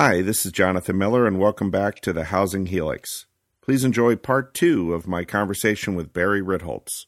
Hi, this is Jonathan Miller, and welcome back to the Housing Helix. Please enjoy part two of my conversation with Barry Ritholtz.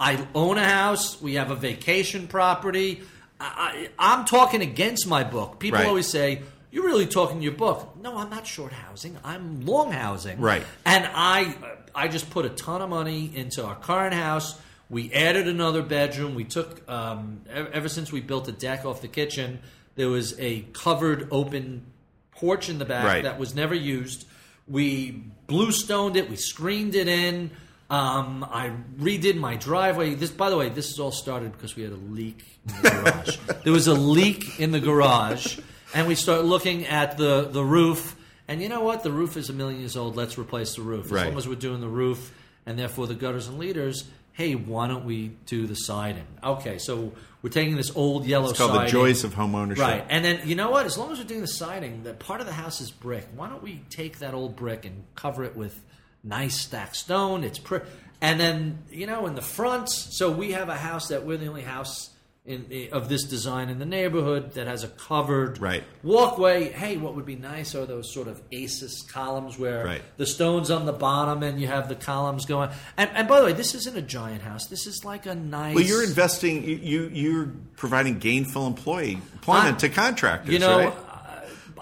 I own a house. We have a vacation property. I, I, am talking against my book. People Right. always say, You're really talking your book. No, I'm not short housing. I'm long housing. Right. And I, I just put a ton of money into our current house. We added another bedroom. We took, um, ever, ever since we built a deck off the kitchen, there was a covered open porch in the back Right. that was never used. We bluestoned it. We screened it in. Um, I redid my driveway. This, by the way, this is all started because we had a leak in the garage. there was a leak in the garage, and we start looking at the the roof. And you know what? The roof is a million years old. Let's replace the roof. As Right. long as we're doing the roof, and therefore the gutters and leaders. Hey, why don't we do the siding? Okay, so we're taking this old yellow It's called siding. the joys of home ownership. Right, and then you know what? As long as we're doing the siding, that part of the house is brick. Why don't we take that old brick and cover it with nice stacked stone? It's pretty. And then you know, in the front, so we have a house that we're the only house in, eh, of this design in the neighborhood that has a covered Right. walkway. Hey, what would be nice are those sort of ACES columns where Right. the stones on the bottom and you have the columns going. And, and by the way, this isn't a giant house. This is like a nice. Well, you're investing. You, you you're providing gainful employee employment I- to contractors. You know, right?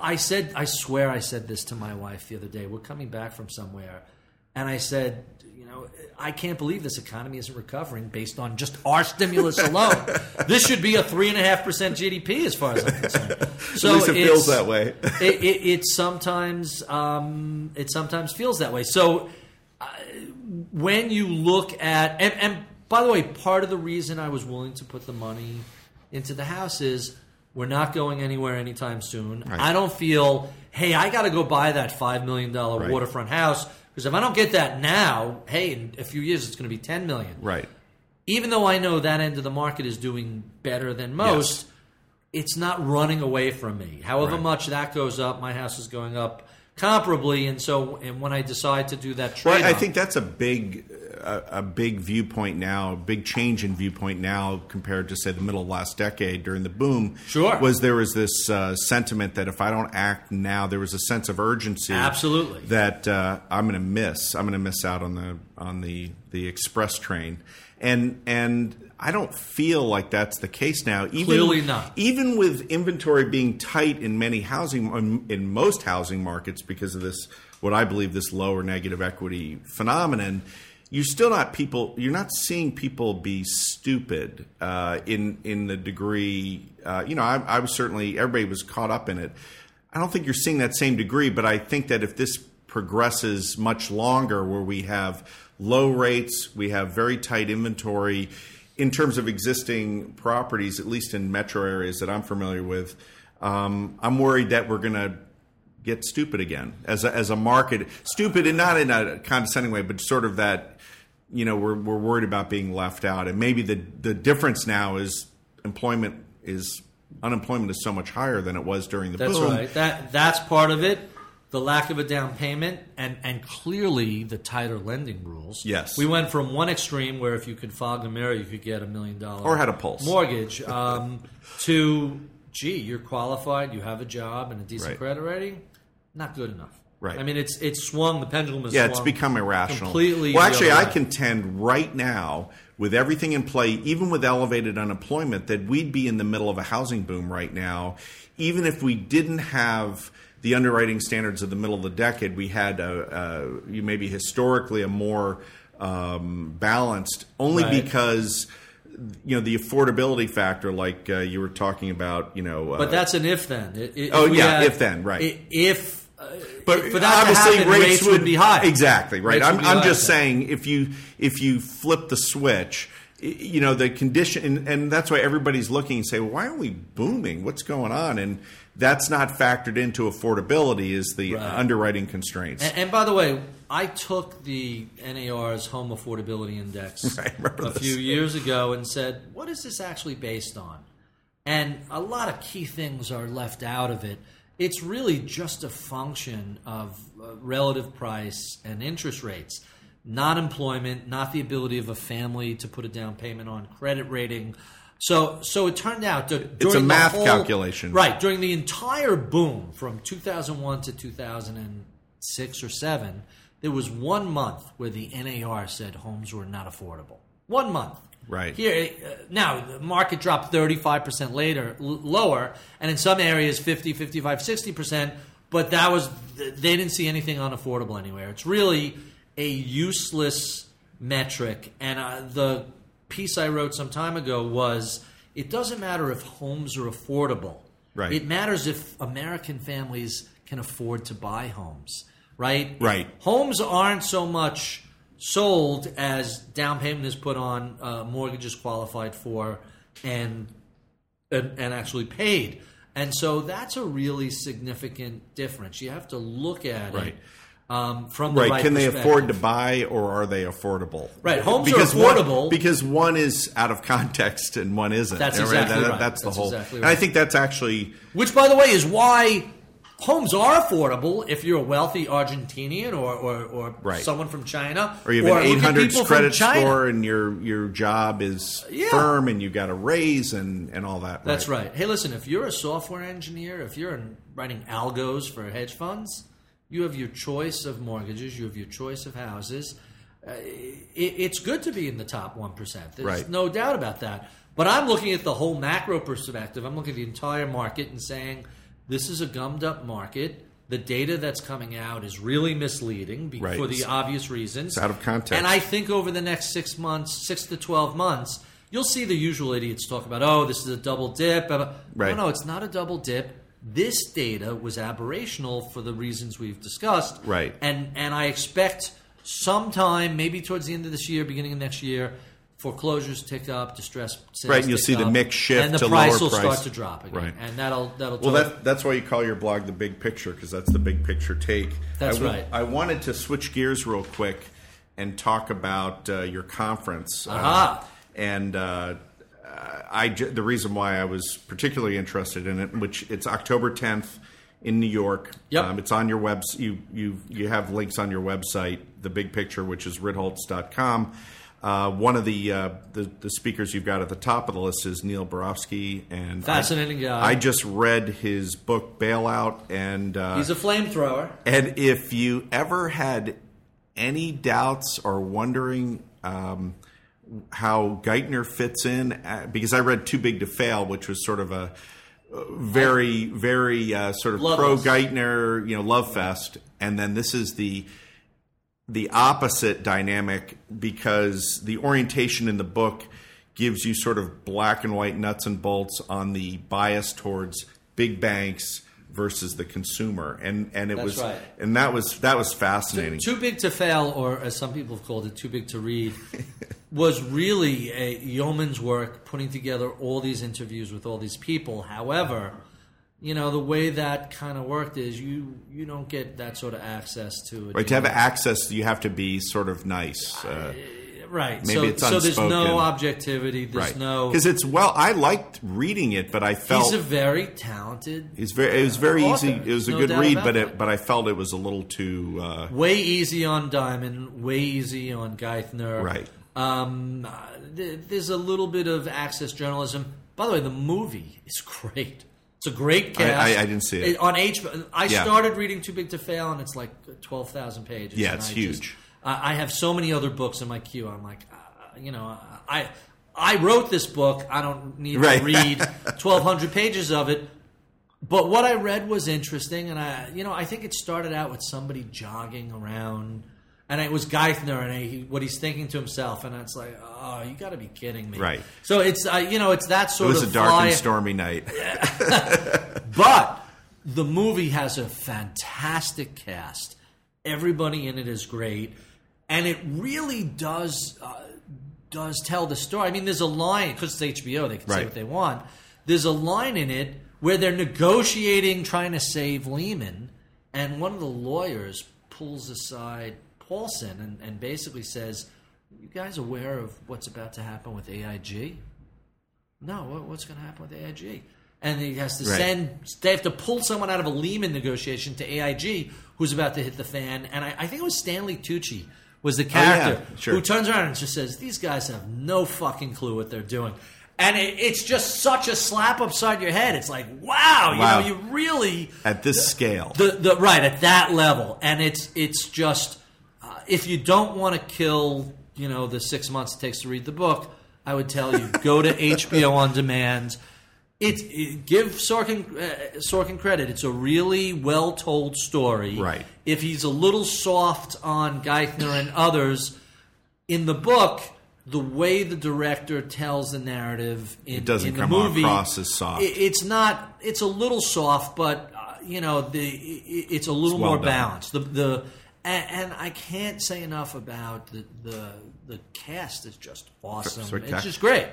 I said, I swear, I said this to my wife the other day. We're coming back from somewhere, and I said, you know, I can't believe this economy isn't recovering based on just our stimulus alone. this should be a three and a half percent GDP, as far as I'm concerned. So At least it feels that way. it, it, it sometimes um, it sometimes feels that way. So uh, when you look at and, and by the way, part of the reason I was willing to put the money into the house is we're not going anywhere anytime soon. Right. I don't feel hey I got to go buy that five million dollar Right. waterfront house because if I don't get that now, hey, in a few years it's going to be ten million right. even though I know that end of the market is doing better than most, it's not running away from me. However Right. much that goes up, my house is going up comparably. And so, and when I decide to do that trade, Well, I think that's a big, a, a big viewpoint now, a big change in viewpoint now compared to say the middle of last decade during the boom. Sure. was there was this uh, sentiment that if I don't act now, there was a sense of urgency. Absolutely. that uh, I'm going to miss. I'm going to miss out on the on the the express train, and and I don't feel like that's the case now. Even, Clearly not. Even with inventory being tight in many housing in most housing markets because of this, what I believe this lower negative equity phenomenon. You're still not people. You're not seeing people be stupid uh, in in the degree. Uh, you know, I, I was certainly everybody was caught up in it. I don't think you're seeing that same degree, but I think that if this progresses much longer, where we have low rates, we have very tight inventory in terms of existing properties, at least in metro areas that I'm familiar with, um, I'm worried that we're going to get stupid again as a, as a market. Stupid and not in a condescending way, but sort of that you know we're we're worried about being left out, and maybe the the difference now is employment is unemployment is so much higher than it was during the that's boom. right. That that's part of it. The lack of a down payment and, and clearly the tighter lending rules. Yes. We went from one extreme where if you could fog a mirror, you could get a million dollar Or had a pulse. mortgage um, to, gee, you're qualified, you have a job and a decent Right. credit rating. Not good enough. Right. I mean, it's it's swung. The pendulum has Yeah, it's become irrational. Completely. Well, actually, I contend right now, with everything in play, even with elevated unemployment, that we'd be in the middle of a housing boom right now. Even if we didn't have the underwriting standards of the middle of the decade, we had a, a you maybe historically a more um, balanced, only Right. because you know the affordability factor, like uh, you were talking about. You know, uh, But that's an if then. Oh, yeah, had- if then, right. If, uh, But for that obviously, happen, rates, rates, would, be high. Exactly right. Rates I'm, I'm just so. saying if you if you flip the switch, you know the condition, and, and that's why everybody's looking and say, well, why are we booming? What's going on? And that's not factored into affordability is the Right. underwriting constraints. And, and by the way, I took the NAR's Home Affordability Index Right, a this. few years ago and said, what is this actually based on? And a lot of key things are left out of it. It's really just a function of uh, relative price and interest rates, not employment, not the ability of a family to put a down payment on credit rating. So, so it turned out that a during the math whole- calculation. right? During the entire boom from 2001 to 2006 or seven, there was one month where the NAR said homes were not affordable. One month. Right. Here uh, now, the market dropped 35% later, l- lower, and in some areas 50, 55, 60%, but that was they didn't see anything unaffordable anywhere. It's really a useless metric and uh, the piece I wrote some time ago was it doesn't matter if homes are affordable. Right. It matters if American families can afford to buy homes, right? Right. Homes aren't so much sold as down payment is put on, uh, mortgages qualified for, and, and and actually paid. And so that's a really significant difference. You have to look at Right. it um, from the Right. right. Can they afford to buy or are they affordable? Right, homes are because one- affordable. because one is out of context and one isn't. That's Right? exactly That- right. That's the That's whole. exactly And I think that's actually Which, by the way, is why homes are affordable if you're a wealthy Argentinian or, or, or Right. someone from China. or you have an 800 credit score and your your job is Yeah. firm and you've got a raise and and all that. That's right. Hey, listen, if you're a software engineer, if you're writing algos for hedge funds, you have your choice of mortgages, you have your choice of houses. Uh, it, it's good to be in the top 1%. There's Right. no doubt about that. But I'm looking at the whole macro perspective. I'm looking at the entire market and saying this is a gummed up market. The data that's coming out is really misleading be- Right. for the obvious reasons. It's out of context. And I think over the next six months, six to 12 months, you'll see the usual idiots talk about, oh, this is a double dip. Right. No, no, it's not a double dip. This data was aberrational for the reasons we've discussed. Right. And, and I expect sometime, maybe towards the end of this year, beginning of next year, foreclosures tick up, distress sales Right, you'll see the mix shift and the to price lower will price. start to drop again, Right. and that'll that'll. Well, that, that's why you call your blog the big picture because that's the big picture take. That's I w- right. I wanted to switch gears real quick and talk about uh, your conference. Uh, Aha. and uh, I the reason why I was particularly interested in it, which it's October 10th in New York. Yep. Um, it's on your web. You you you have links on your website. The big picture, which is ritholtz.com. Uh, one of the, uh, the the speakers you've got at the top of the list is Neil Barofsky, and I- Fascinating guy. I just read his book Bailout, and uh, He's a flamethrower. and if you ever had any doubts or wondering um, how Geithner fits in, uh, because I read Too Big to Fail, which was sort of a very, very uh, sort of pro Geithner, you know, love fest, and then this is the the opposite dynamic because the orientation in the book gives you sort of black and white nuts and bolts on the bias towards big banks versus the consumer. And and it That's was right. and that was that was fascinating. Too big to fail, or as some people have called it, too big to read, was really a yeoman's work putting together all these interviews with all these people. However, you know the way that kind of worked is you you don't get that sort of access to it. right to have access you have to be sort of nice uh, right. maybe so, it's so there's no objectivity. There's right no. because it's well I liked reading it but I felt He's a very talented, it's very it was very author. easy it was a No good read but it but I felt it was a little too uh, way easy on Dimon, way easy on Geithner. Right. Um, th- there's a little bit of access journalism. By the way, the movie is great. It's a great cast. I- I didn't see it. on HBO. I Yeah. started reading Too Big to Fail, and it's like twelve thousand pages. Yeah, it's I huge. Just, I I have so many other books in my queue. I'm like, uh, you know, I I wrote this book. I don't need Right. to read twelve hundred pages of it. But what I read was interesting, and I, you know, I think it started out with somebody jogging around, and it was Geithner, and he, what he's thinking to himself, and it's like, oh, you got to be kidding me, Right. So it's, uh, you know, it's that sort. Of. It was of a dark fly- and stormy night but the movie has a fantastic cast. Everybody in it is great, and it really does uh, does tell the story. I mean, there's a line because it's HBO; they can say what they want. There's a line in it where they're negotiating, trying to save Lehman, and one of the lawyers pulls aside Paulson and, and basically says, "You guys aware of what's about to happen with AIG?" No, what, what's going to happen with AIG? And he has to Right. send. They have to pull someone out of a Lehman negotiation to AIG, who's about to hit the fan. And I, I think it was Stanley Tucci was the character Oh, yeah, sure. who turns around and just says, "These guys have no fucking clue what they're doing." And it, it's just such a slap upside your head. It's like, wow, you Wow. know, you really At this scale. the the right at that level, and it's it's just if you don't want to kill, you know, the six months it takes to read the book, I would tell you go to HBO on demand. It, it- give Sorkin uh, Sorkin credit. It's a really well told story. Right. If he's a little soft on Geithner and others in the book. The way the director tells the narrative in, It doesn't in the come movie, across as soft. it- it's not. It's a little soft, but uh, you know, the it, it's a little well more done. balanced. The the and, and I can't say enough about the the the cast is just awesome. It's just great.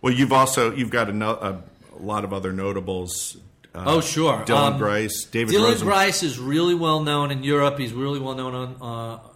well, you've also you've got a, no, a, lot of other notables. Uh, Oh sure, Dylan Um, Grice, David Dylan Rosen. Grice is really well known in Europe. He's really well known on,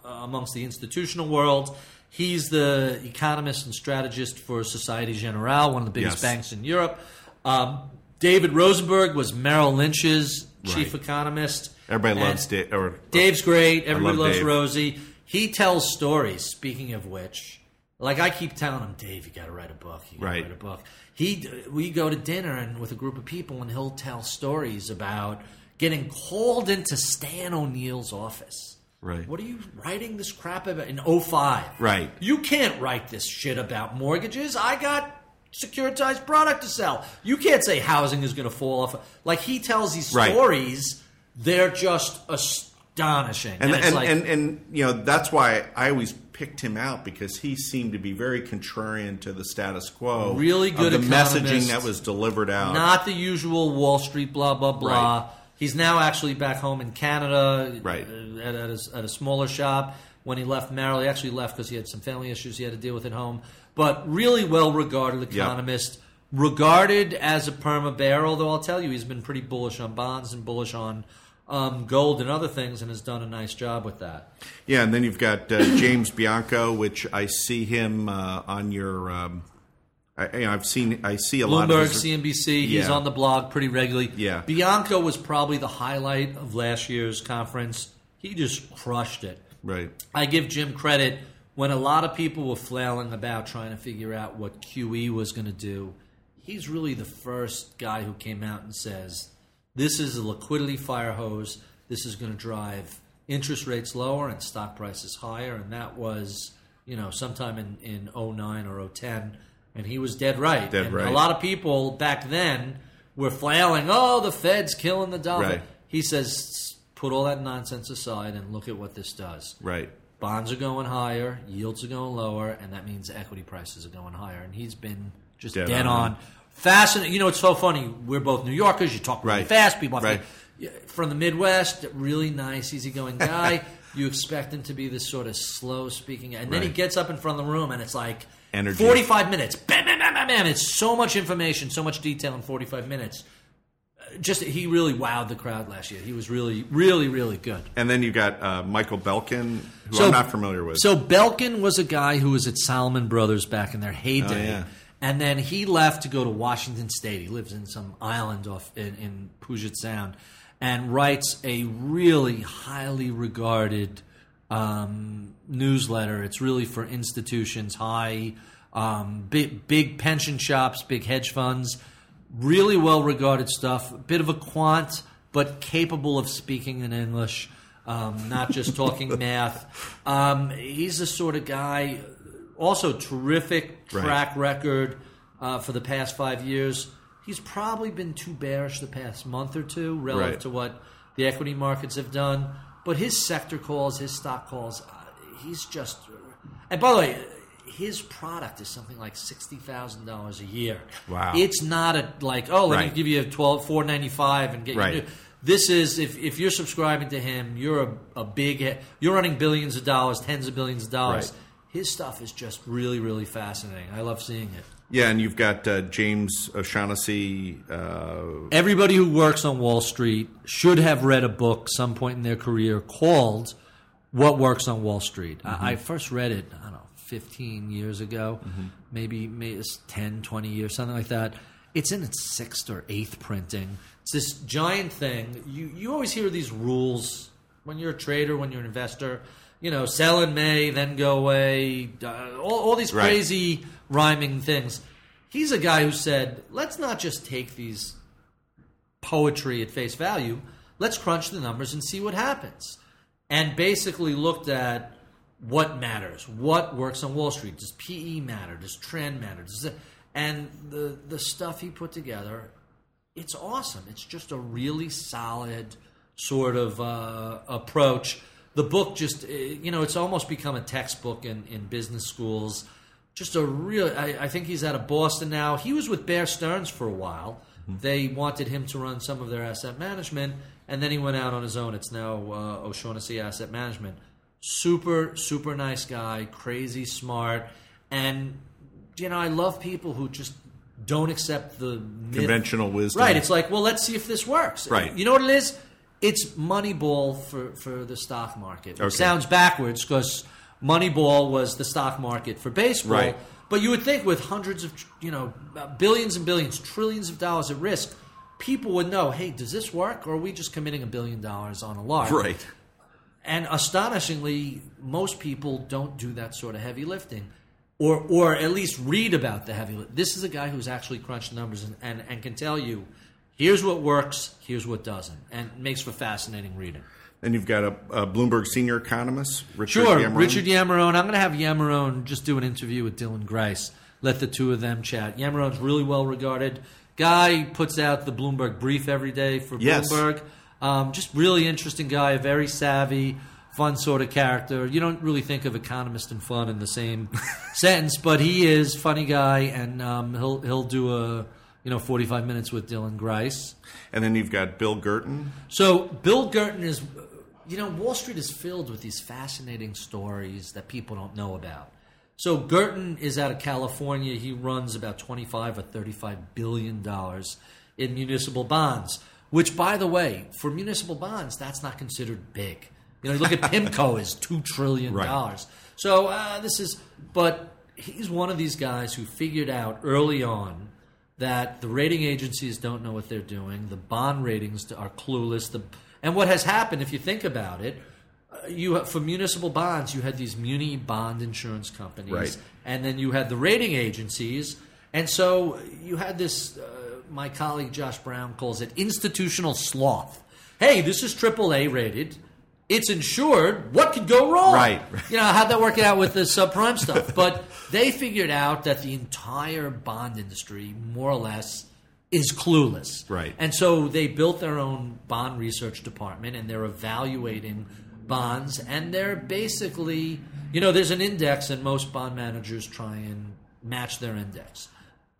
uh, amongst the institutional world. He's the economist and strategist for Societe Generale, one of the biggest Yes. banks in Europe. Um, David Rosenberg was Merrill Lynch's chief Right. economist. Everybody And loves Dave. Or, Dave's great. Everybody love loves Dave. Rosie. He tells stories. Speaking of which, like I keep telling him, Dave, you got to write a book. You got to Right. write a book. He, we go to dinner and with a group of people, and he'll tell stories about getting called into Stan O'Neill's office. Right. What are you writing this crap about in 05? Right. You can't write this shit about mortgages. I got securitized product to sell. You can't say housing is going to fall off. Like he tells these Right. stories, they're just astonishing. and it's and, like, and and you know that's why I always picked him out because he seemed to be very contrarian to the status quo. Really good the messaging that was delivered out. not the usual Wall Street blah blah blah. Right. He's now actually back home in Canada, Right. uh, At, at, a, at a smaller shop. When he left Merrill, he actually left because he had some family issues he had to deal with at home. But really well regarded economist, regarded as a perma bear. Although I'll tell you, he's been pretty bullish on bonds and bullish on um, gold and other things, and has done a nice job with that. Yeah, and then you've got uh, James Bianco, which I see him uh, on your. Um, I, you know, I've seen. I see a lot of. Bloomberg, CNBC. He's on the blog pretty regularly. Yeah. Bianco was probably the highlight of last year's conference. He just crushed it. Right. I give Jim credit when a lot of people were flailing about trying to figure out what QE was going to do. He's really the first guy who came out and says, "This is a liquidity fire hose. This is going to drive interest rates lower and stock prices higher." And that was, you know, sometime in in 09 or 010, and he was dead right. Dead and right. A lot of people back then were flailing, "Oh, the Fed's killing the dollar." Right. He says, "Put all that nonsense aside and look at what this does." Right. bonds are going higher, yields are going lower, and that means equity prices are going higher. And he's been just Dead dead, on. on. Fascinating. You know, it's so funny. We're both New Yorkers. You talk really Right. fast. People Right. from the Midwest. Really nice, easygoing guy. you expect him to be this sort of slow speaking, and then he gets up in front of the room, and it's like Energy. forty-five minutes. Bam, bam, bam, bam, bam. It's so much information, so much detail in forty-five minutes. Just he really wowed the crowd last year. He was really, really, really good. And then you got uh, Michael Belkin, who So- I'm not familiar with. So Belkin was a guy who was at Salomon Brothers back in their heyday, Oh, yeah. And then he left to go to Washington State. He lives in some island off in, in Puget Sound, and writes a really highly regarded um, newsletter. It's really for institutions, high, um, big, big pension shops, big hedge funds. Really well regarded stuff. A bit of a quant, but capable of speaking in English, um, not just talking math. Um, he's the sort of guy. Also, terrific Right. track record uh, for the past five years. He's probably been too bearish the past month or two relative Right. to what the equity markets have done. But his sector calls, his stock calls, uh, he's just. And by the way, his product is something like sixty thousand dollars a year. Wow. It's not a like oh let Right. me give you a twelve four ninety five and get Right. you. This is if if you're subscribing to him, you're a, a big you're running billions of dollars, tens of billions of dollars. Right. His stuff is just really really fascinating. I love seeing it. yeah, and you've got uh, James O'Shaughnessy. Uh, Everybody who works on Wall Street should have read a book some point in their career called "What Works on Wall Street." I, I first read it, I don't know, 15 years ago, maybe, maybe it's 10, 20 years, something like that. It's in its sixth or eighth printing. It's this giant thing. You you always hear these rules when you're a trader, when you're an investor. You know, sell in May, then go away. Uh, all, all these Right. crazy rhyming things He's a guy who said, let's not just take these poetry at face value. Let's crunch the numbers and see what happens. And basically looked at what matters, what works on Wall Street. Does PE matter? Does trend matter? Does it, and the the stuff he put together, it's awesome. It's just a really solid sort of uh, approach. The book just, uh, you know, it's almost become a textbook in, in business schools. Just a real, I, I think he's out of Boston now. He was with Bear Stearns for a while. They wanted him to run some of their asset management, and then he went out on his own. It's now uh, O'Shaughnessy Asset Management. Super, super nice guy, crazy smart, and you know I love people who just don't accept the myth. Conventional wisdom. Right. It's like, well, let's see if this works. Right. You know what it is? It's Moneyball for, for the stock market. Okay. sounds backwards because Moneyball was the stock market for baseball. Right. But you would think with hundreds of, you know, billions and billions, trillions of dollars at risk, people would know, hey, does this work? Or are we just committing a billion dollars on a lark? Right. And astonishingly, most people don't do that sort of heavy lifting, or or at least read about the heavy. lift. This is a guy who's actually crunched numbers and, and, and can tell you, here's what works, here's what doesn't, and makes for fascinating reading. And you've got a, a Bloomberg senior economist, Richard Sure, Yamarone. Richard Yamarone. I'm going to have Yamarone just do an interview with Dylan Grice. Let the two of them chat. Yamarone's really well regarded. Guy puts out the Bloomberg brief every day for Yes. Bloomberg. Um, just really interesting guy, very savvy, fun sort of character. You don't really think of economist and fun in the same sentence, but he is funny guy, and um, he'll he'll do a you know 45 minutes with Dylan Grice. And then you've got Bill Gurtin. So Bill Gurtin is, you know, Wall Street is filled with these fascinating stories that people don't know about. So Gurtin is out of California. He runs about twenty-five or thirty-five billion dollars in municipal bonds. Which, by the way, for municipal bonds, that's not considered big. You know, you look at PIMCO is two trillion dollars. So uh, this is, but he's one of these guys who figured out early on that the rating agencies don't know what they're doing. The bond ratings are clueless. The and what has happened, if you think about it, uh, you for municipal bonds, you had these muni bond insurance companies, Right. and then you had the rating agencies, and so you had this. Uh, my colleague Josh Brown calls it institutional sloth. Hey, this is AAA rated. It's insured. What could go wrong? Right. You know, how'd that work out with the subprime stuff? But they figured out that the entire bond industry, more or less, is clueless. Right. And so they built their own bond research department and they're evaluating bonds and they're basically, you know, there's an index and most bond managers try and match their index.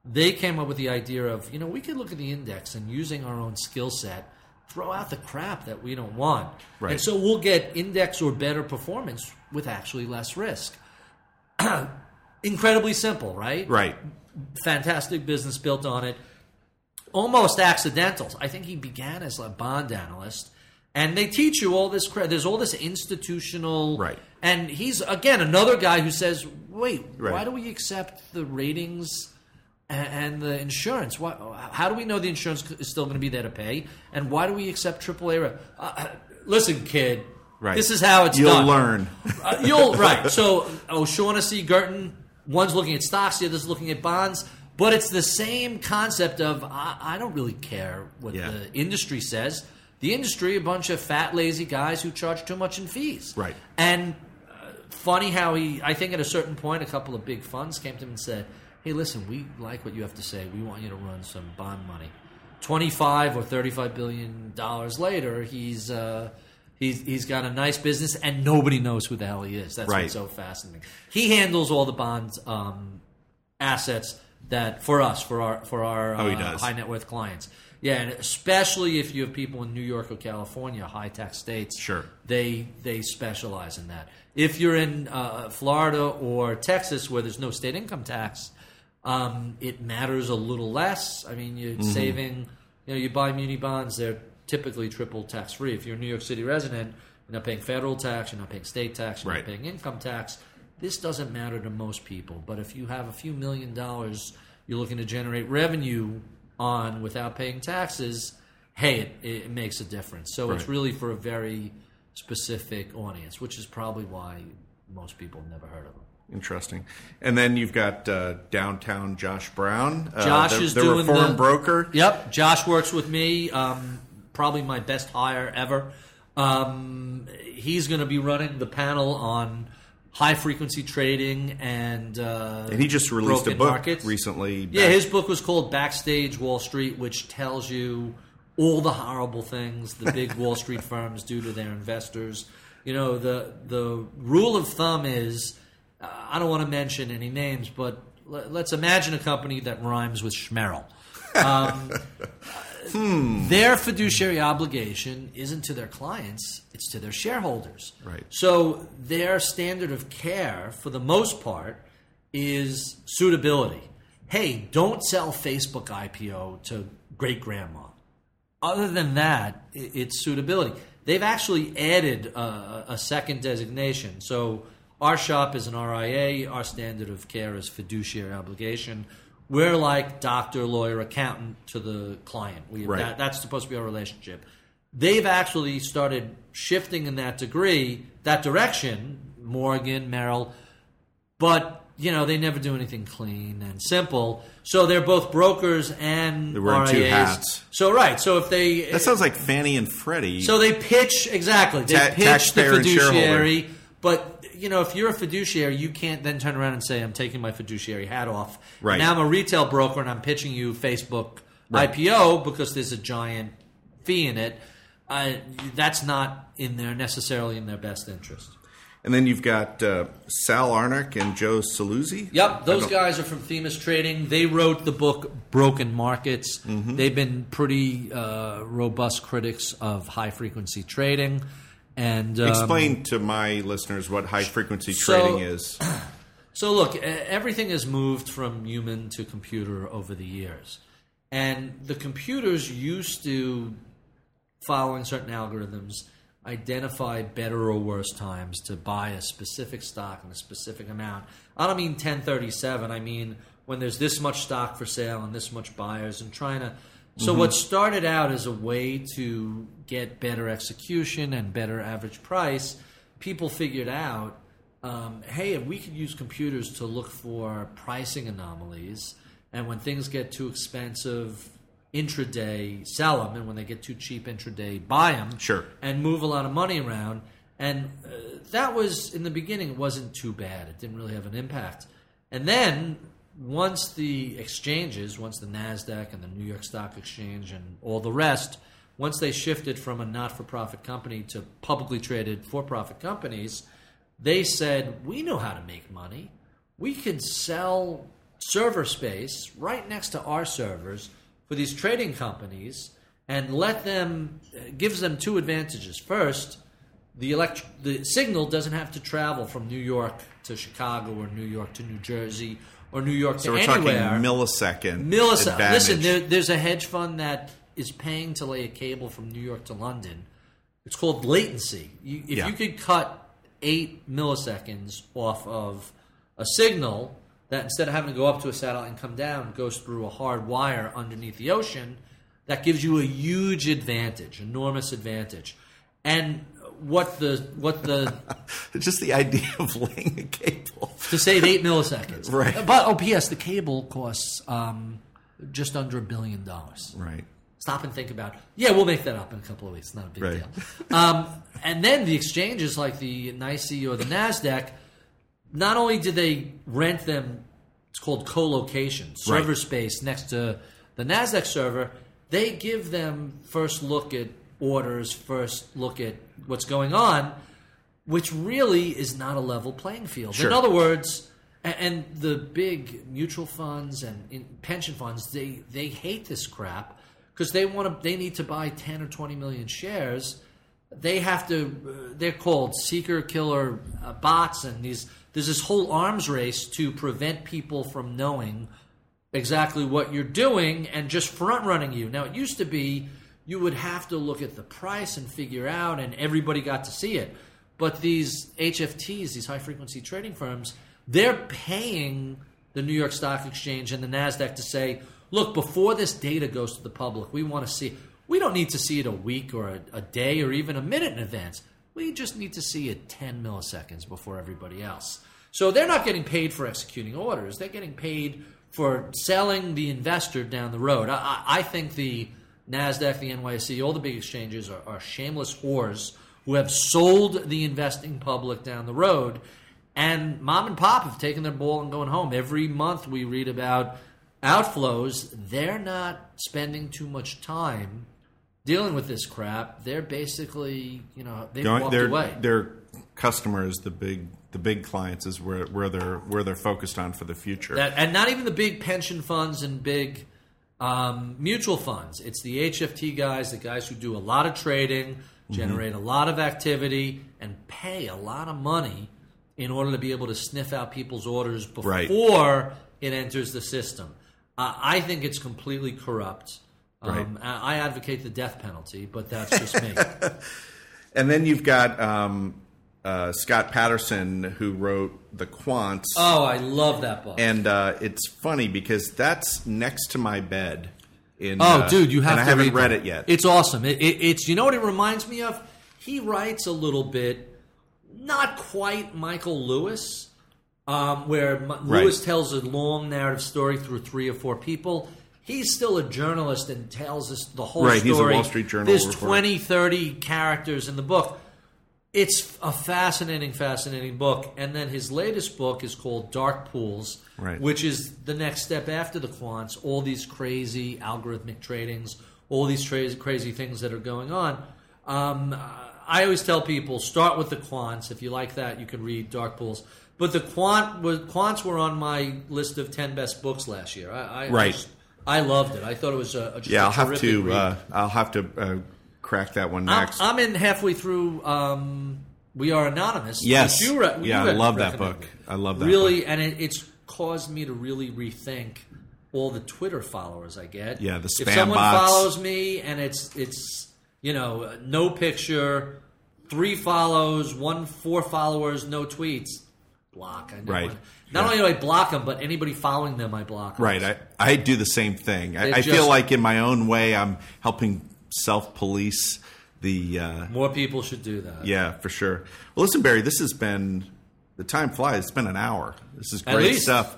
They came up with the idea of, you know, we could look at the index and using our own skill set, throw out the crap that we don't want. Right. And so we'll get index or better performance with actually less risk. Incredibly simple, right? Right. fantastic business built on it. Almost accidental. I think he began as a bond analyst, and they teach you all this. cre- There's all this institutional, Right. And he's again another guy who says, "Wait, why do we accept the ratings and the insurance? Why, how do we know the insurance is still going to be there to pay? And why do we accept AAA? Uh, uh, listen, kid, Right. this is how it's You'll done. learn. Uh, you'll right. So O'Shaughnessy, Gurtin, one's looking at stocks, the other's looking at bonds, but it's the same concept of I, I don't really care what Yeah. the industry says. The industry, a bunch of fat, lazy guys who charge too much in fees. Right. And uh, funny how he, I think at a certain point, a couple of big funds came to him and said, "Hey, listen, we like what you have to say. We want you to run some bond money." Twenty-five or thirty-five billion dollars later, he's. Uh, He's, he's got a nice business, and nobody knows who the hell he is. That's Right. what's so fascinating. He handles all the bond um, assets that for us, for our for our Oh, uh, high net worth clients. Yeah, and especially if you have people in New York or California, high tax states. Sure. they they specialize in that. If you're in uh, Florida or Texas, where there's no state income tax, um, it matters a little less. I mean, you're saving. You know, you buy muni bonds; they're typically triple tax free. If you're a New York City resident, you're not paying federal tax, you're not paying state tax, you're Right. not paying income tax. This doesn't matter to most people. But if you have a few million dollars you're looking to generate revenue on without paying taxes, hey, it, it makes a difference. So it's really for a very specific audience, which is probably why most people have never heard of them. Interesting. And then you've got uh, downtown Josh Brown. Uh, Josh the, is the doing reform the- broker. Yep, Josh works with me. Um, probably my best hire ever. Um, he's going to be running the panel on high frequency trading and uh, And he just released a book markets. recently. Yeah, his book was called Backstage Wall Street, which tells you all the horrible things the big Wall Street firms do to their investors. You know, the the rule of thumb is I don't want to mention any names, but let, let's imagine a company that rhymes with Schmerl. Um, Their fiduciary obligation isn't to their clients, it's to their shareholders. Right. So their standard of care, for the most part, is suitability. Hey, don't sell Facebook IPO to great grandma. Other than that, it's suitability. They've actually added a, a second designation. So our shop is an RIA. Our standard of care is fiduciary obligation. We're like doctor, lawyer, accountant to the client. We, Right. that, that's supposed to be our relationship. They've actually started shifting in that degree, that direction. Morgan, Merrill, but you know they never do anything clean and simple. So they're both brokers and They're wearing two RIAs. hats. So right, so if they That sounds like Fannie and Freddie. so they pitch exactly. They Ta- pitch the fiduciary, but you know if you're a fiduciary, you can't then turn around and say, "I'm taking my fiduciary hat off." Right. now, I'm a retail broker and I'm pitching you Facebook Right. IPO because there's a giant fee in it. Uh, that's not in their necessarily in their best interest. and then you've got uh, Sal Arnuk and Joe Saluzzi. Yep, those guys are from Themis Trading. They wrote the book Broken Markets. Mm-hmm. They've been pretty uh, robust critics of high frequency trading. And um, Explain to my listeners what high frequency So- trading is. So look, everything has moved from human to computer over the years, and the computers used to, following certain algorithms, identify better or worse times to buy a specific stock in a specific amount. I don't mean 1037. I mean when there's this much stock for sale and this much buyers, and trying to. So what started out as a way to get better execution and better average price, people figured out um, hey, if we could use computers to look for pricing anomalies, and when things get too expensive intraday, sell them, and when they get too cheap intraday, buy them, Sure. and move a lot of money around. And uh, that was in the beginning, it wasn't too bad. It didn't really have an impact. And then once the exchanges, once the NASDAQ and the New York Stock Exchange and all the rest, once they shifted from a not for profit company to publicly traded for profit companies, they said, We know how to make money. We can sell server space right next to our servers for these trading companies and let them, uh, gives them two advantages. First, the elect- the signal doesn't have to travel from New York to Chicago or New York to New Jersey or New York So to we're anywhere. talking millisecond. Millisecond. advantage. Listen, there, there's a hedge fund that is paying to lay a cable from New York to London. It's called latency. You, if Yeah. you could cut eight milliseconds off of a signal that instead of having to go up to a satellite and come down, goes through a hard wire underneath the ocean, that gives you a huge advantage, enormous advantage. And what the what the Just the idea of laying a cable. to save eight milliseconds, Right. But oh, P.S. The cable costs um, just under a billion dollars. Right. Stop and think about. Yeah, we'll make that up in a couple of weeks. Not a big Right. deal. Um, and then the exchanges like the NYSE or the Nasdaq, not only do they rent them, it's called co-location, server Right. space next to the Nasdaq server. They give them first look at orders, first look at what's going on, which really is not a level playing field. Sure. In other words, and the big mutual funds and pension funds, they they hate this crap because they want to. They need to buy ten or twenty million shares. They have to. Uh, they're called seeker killer uh, bots, and these. There's this whole arms race to prevent people from knowing exactly what you're doing and just front running you. Now, it used to be you would have to look at the price and figure out, and everybody got to see it. But these HFTs, these high frequency trading firms, they're paying the New York Stock Exchange and the NASDAQ to say, look, before this data goes to the public, we want to see. We don't need to see it a week or a, a day or even a minute in advance. We just need to see it 10 milliseconds before everybody else. So they're not getting paid for executing orders. They're getting paid for selling the investor down the road. I, I think the NASDAQ, the NYSE, all the big exchanges are, are shameless whores who have sold the investing public down the road. And mom and pop have taken their ball and going home. Every month we read about outflows. They're not spending too much time dealing with this crap. They're basically, you know, they've Going- walked their, away. their customers, the big the big clients, is where, where they're where they're focused on for the future. That, and not even the big pension funds and big um, mutual funds. It's the HFT guys, the guys who do a lot of trading, generate a lot of activity, and pay a lot of money in order to be able to sniff out people's orders before Right. it enters the system. Uh, I think it's completely corrupt. Um, I I advocate the death penalty, but that's just me. and then you've got um, uh, Scott Patterson who wrote the Quants. oh, I love that book. And uh, it's funny because that's next to my bed. In, Oh, uh, dude, you have and I haven't read read it yet. It's awesome. It, it, it's you know what it reminds me of. He writes a little bit, not quite Michael Lewis, um, where M- Right. Lewis tells a long narrative story through three or four people. He's still a journalist and tells us the whole Right, story. he's a Wall Street Journal There's reporter. 20, 30 characters in the book. It's a fascinating, fascinating book. And then his latest book is called Dark Pools, Right. which is the next step after the quants. All these crazy algorithmic tradings, all these crazy, crazy things that are going on. Um, I always tell people start with the quants. If you like that, you can read Dark Pools. But the quant was, quants were on my list of ten best books last year. I, I Right. I, loved it. I thought it was a, a just yeah, a I'll have to. Uh, I'll have to uh, crack that one I'm, next. I'm in halfway through. Um, we are anonymous. Yes. you re- Yeah, I love that book. I love that really, and it, it's caused me to really rethink all the Twitter followers I get. Yeah, the spam If someone bots. follows me and it's it's you know no picture, three follows, one four followers, no tweets, block. I know Right. it. Not Yeah. only do I block them, but anybody following them, I block. Right. I, I do the same thing. I, I just- feel like in my own way, I'm helping self police the. Uh, More people should do that. yeah, for sure. Well, listen, Barry, this has been the time flies. It's been an hour. This is At great stuff.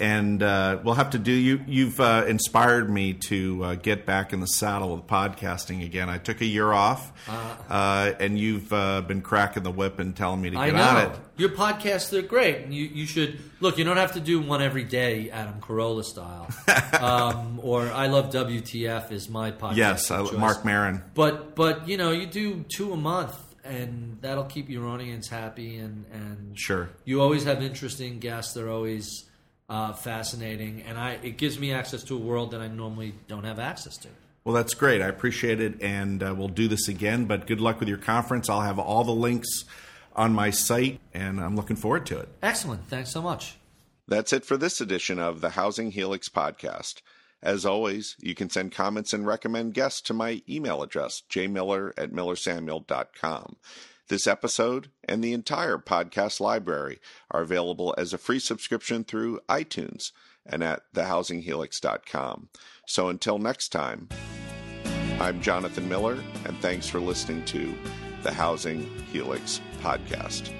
And uh, we'll have to do you. You've uh, inspired me to uh, get back in the saddle with podcasting again. I took a year off, uh, and you've uh, been cracking the whip and telling me to get on it. your podcasts are great. You you should look. You don't have to do one every day, Adam Carolla style, um, or I love WTF is my podcast. Yes, I. Marc Maron. But but you know you do two a month, and that'll keep your audience happy. And and Sure. you always have interesting guests. They're always uh, fascinating, and I it gives me access to a world that I normally don't have access to. Well, that's great. I appreciate it, and uh, we'll do this again. But good luck with your conference. I'll have all the links on my site, and I'm looking forward to it. Excellent. Thanks so much. That's it for this edition of the Housing Helix podcast. As always, you can send comments and recommend guests to my email address, jmiller at millersamuel.com. This episode and the entire podcast library are available as a free subscription through iTunes and at thehousinghelix.com. So until next time, I'm Jonathan Miller, and thanks for listening to the Housing Helix podcast.